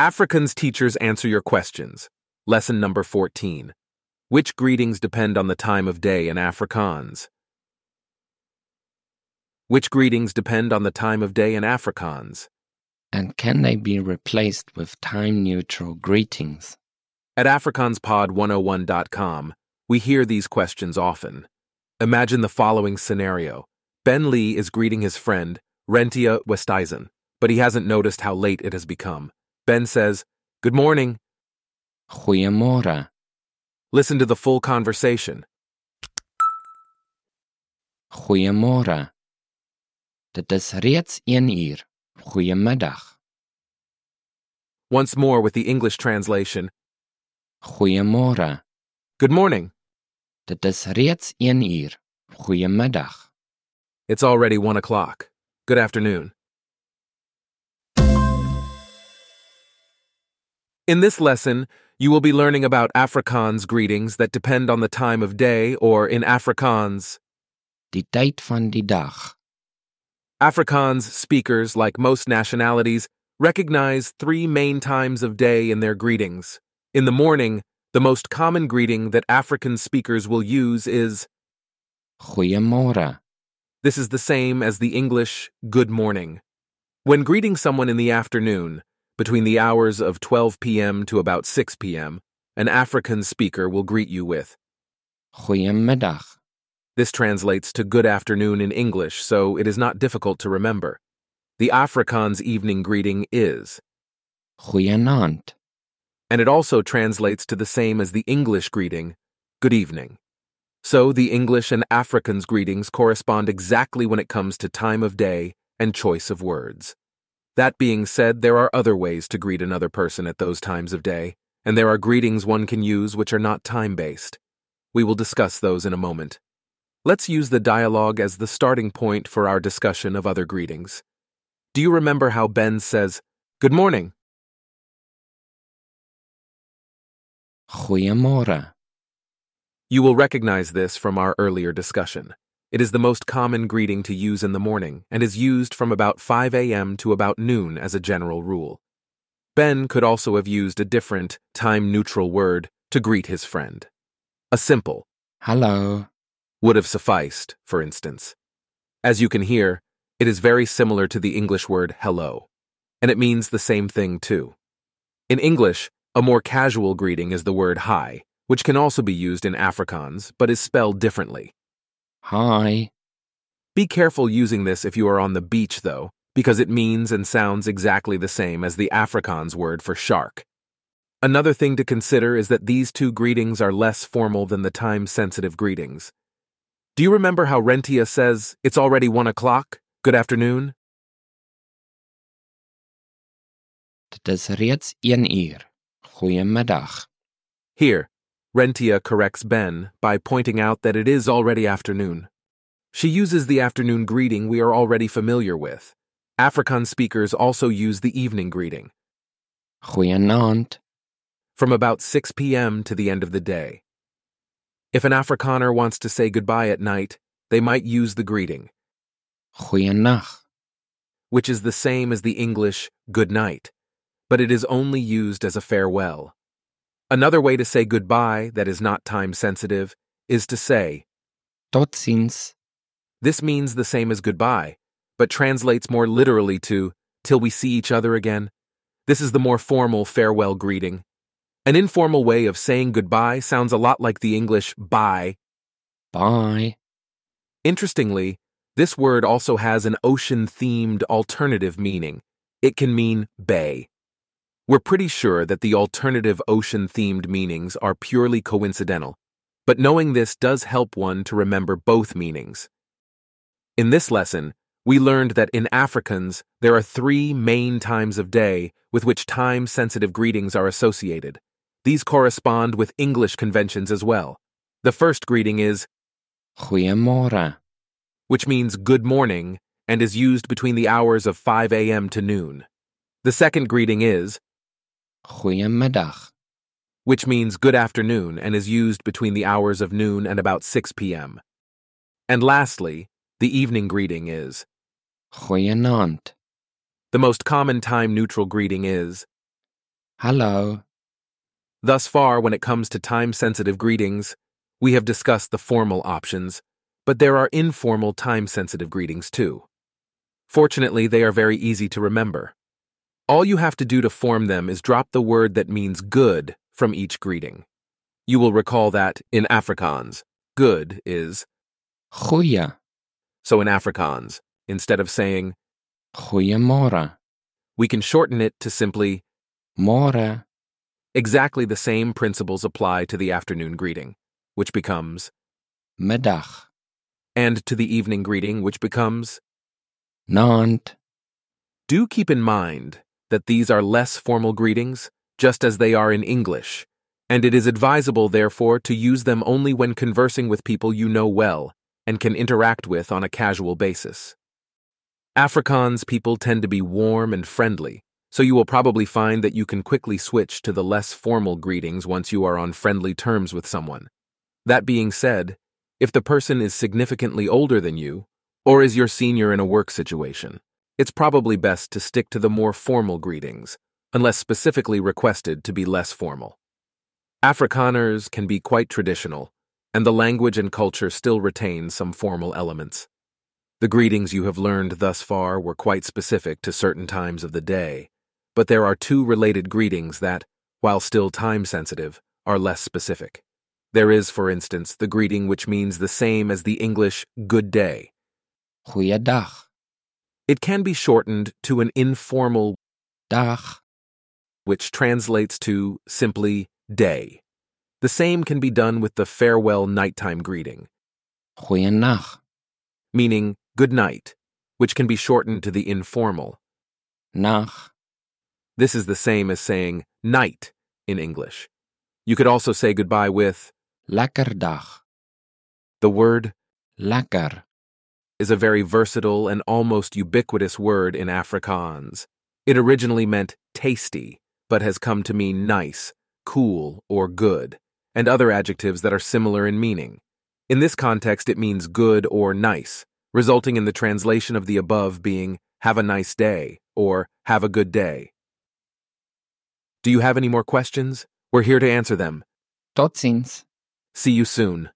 Afrikaans teachers answer your questions. Lesson number 14. Which greetings depend on the time of day in Afrikaans? Which greetings depend on the time of day in Afrikaans? And can they be replaced with time neutral greetings? At AfrikaansPod101.com, we hear these questions often. Imagine the following scenario Ben Lee is greeting his friend, Rentia Westeisen, but he hasn't noticed how late it has become. Ben says, Good morning. Goeiemorgen. Listen to the full conversation. Goeiemorgen. Dit is reeds 1 uur. Goeiemiddag. Once more with the English translation Goeiemorgen. Good morning. Dit is reeds 1 uur. Goeiemiddag. It's already one o'clock. Good afternoon. In this lesson, you will be learning about Afrikaans greetings that depend on the time of day, or in Afrikaans, Die tyd van die dag. Afrikaans speakers, like most nationalities, recognize three main times of day in their greetings. In the morning, the most common greeting that Afrikaans speakers will use is Goeiemorgen. this is the same as the English good morning. When greeting someone in the afternoon, between the hours of 12 p.m. to about 6 p.m., an Afrikaans speaker will greet you with. Goeiemiddag. This translates to good afternoon in English, so it is not difficult to remember. The Afrikaans evening greeting is, Goeienaand. and it also translates to the same as the English greeting, good evening. So the English and Afrikaans greetings correspond exactly when it comes to time of day and choice of words. That being said, there are other ways to greet another person at those times of day, and there are greetings one can use which are not time based. We will discuss those in a moment. Let's use the dialogue as the starting point for our discussion of other greetings. Do you remember how Ben says, Good morning? Goeiemorgen. You will recognize this from our earlier discussion. It is the most common greeting to use in the morning and is used from about 5 a.m. to about noon as a general rule. Ben could also have used a different, time neutral word to greet his friend. A simple hello, would have sufficed, for instance. As you can hear, it is very similar to the English word hello, and it means the same thing too. In English, a more casual greeting is the word hi, which can also be used in Afrikaans but is spelled differently. Hi. Be careful using this if you are on the beach, though, because it means and sounds exactly the same as the Afrikaans word for shark. Another thing to consider is that these two greetings are less formal than the time sensitive greetings. Do you remember how Rentia says, It's already one o'clock? Good afternoon? Dit is reeds 1 uur. Goeiemiddag. Here, Rentia corrects Ben by pointing out that it is already afternoon. She uses the afternoon greeting we are already familiar with. Afrikaans speakers also use the evening greeting. Goeienaand. from about 6 p.m. to the end of the day. If an Afrikaner wants to say goodbye at night, they might use the greeting, Goeienag. which is the same as the English good night, but it is only used as a farewell. Another way to say goodbye that is not time sensitive is to say, Totsiens. this means the same as goodbye, but translates more literally to till we see each other again. This is the more formal farewell greeting. An informal way of saying goodbye sounds a lot like the English bye Bye. Interestingly, this word also has an ocean themed alternative meaning. It can mean bay. We're pretty sure that the alternative ocean themed meanings are purely coincidental, but knowing this does help one to remember both meanings. In this lesson, we learned that in Afrikaans, there are three main times of day with which time sensitive greetings are associated. These correspond with English conventions as well. The first greeting is Goeiemorgen. which means good morning and is used between the hours of 5 a.m. to noon. The second greeting is, Goeiemiddag. which means good afternoon and is used between the hours of noon and about 6 p.m. And lastly, the evening greeting is, Goeienaand. the most common time neutral greeting is, Hallo. Thus far, when it comes to time sensitive greetings, we have discussed the formal options, but there are informal time sensitive greetings too. Fortunately, they are very easy to remember. All you have to do to form them is drop the word that means good from each greeting. You will recall that in Afrikaans, good is, Goeie. so in Afrikaans, instead of saying, Goeiemorgen. we can shorten it to simply, Morgen. exactly the same principles apply to the afternoon greeting, which becomes, Middag. and to the evening greeting, which becomes, Naand. Do keep in mind that these are less formal greetings, just as they are in English, and it is advisable, therefore, to use them only when conversing with people you know well and can interact with on a casual basis. Afrikaans people tend to be warm and friendly, so you will probably find that you can quickly switch to the less formal greetings once you are on friendly terms with someone. That being said, if the person is significantly older than you, or is your senior in a work situation, it's probably best to stick to the more formal greetings, unless specifically requested to be less formal. Afrikaners can be quite traditional, and the language and culture still retain some formal elements. The greetings you have learned thus far were quite specific to certain times of the day, but there are two related greetings that, while still time sensitive, are less specific. There is, for instance, the greeting which means the same as the English good day. Goeiedag. It can be shortened to an informal Dag. which translates to simply day. The same can be done with the farewell nighttime greeting, Goeienag. meaning good night, which can be shortened to the informal. Nag. This is the same as saying night in English. You could also say goodbye with Lekker dag. the word Lekker. Is a very versatile and almost ubiquitous word in Afrikaans. It originally meant tasty, but has come to mean nice, cool, or good, and other adjectives that are similar in meaning. In this context, it means good or nice, resulting in the translation of the above being have a nice day or have a good day. Do you have any more questions? We're here to answer them. Totsiens. See you soon.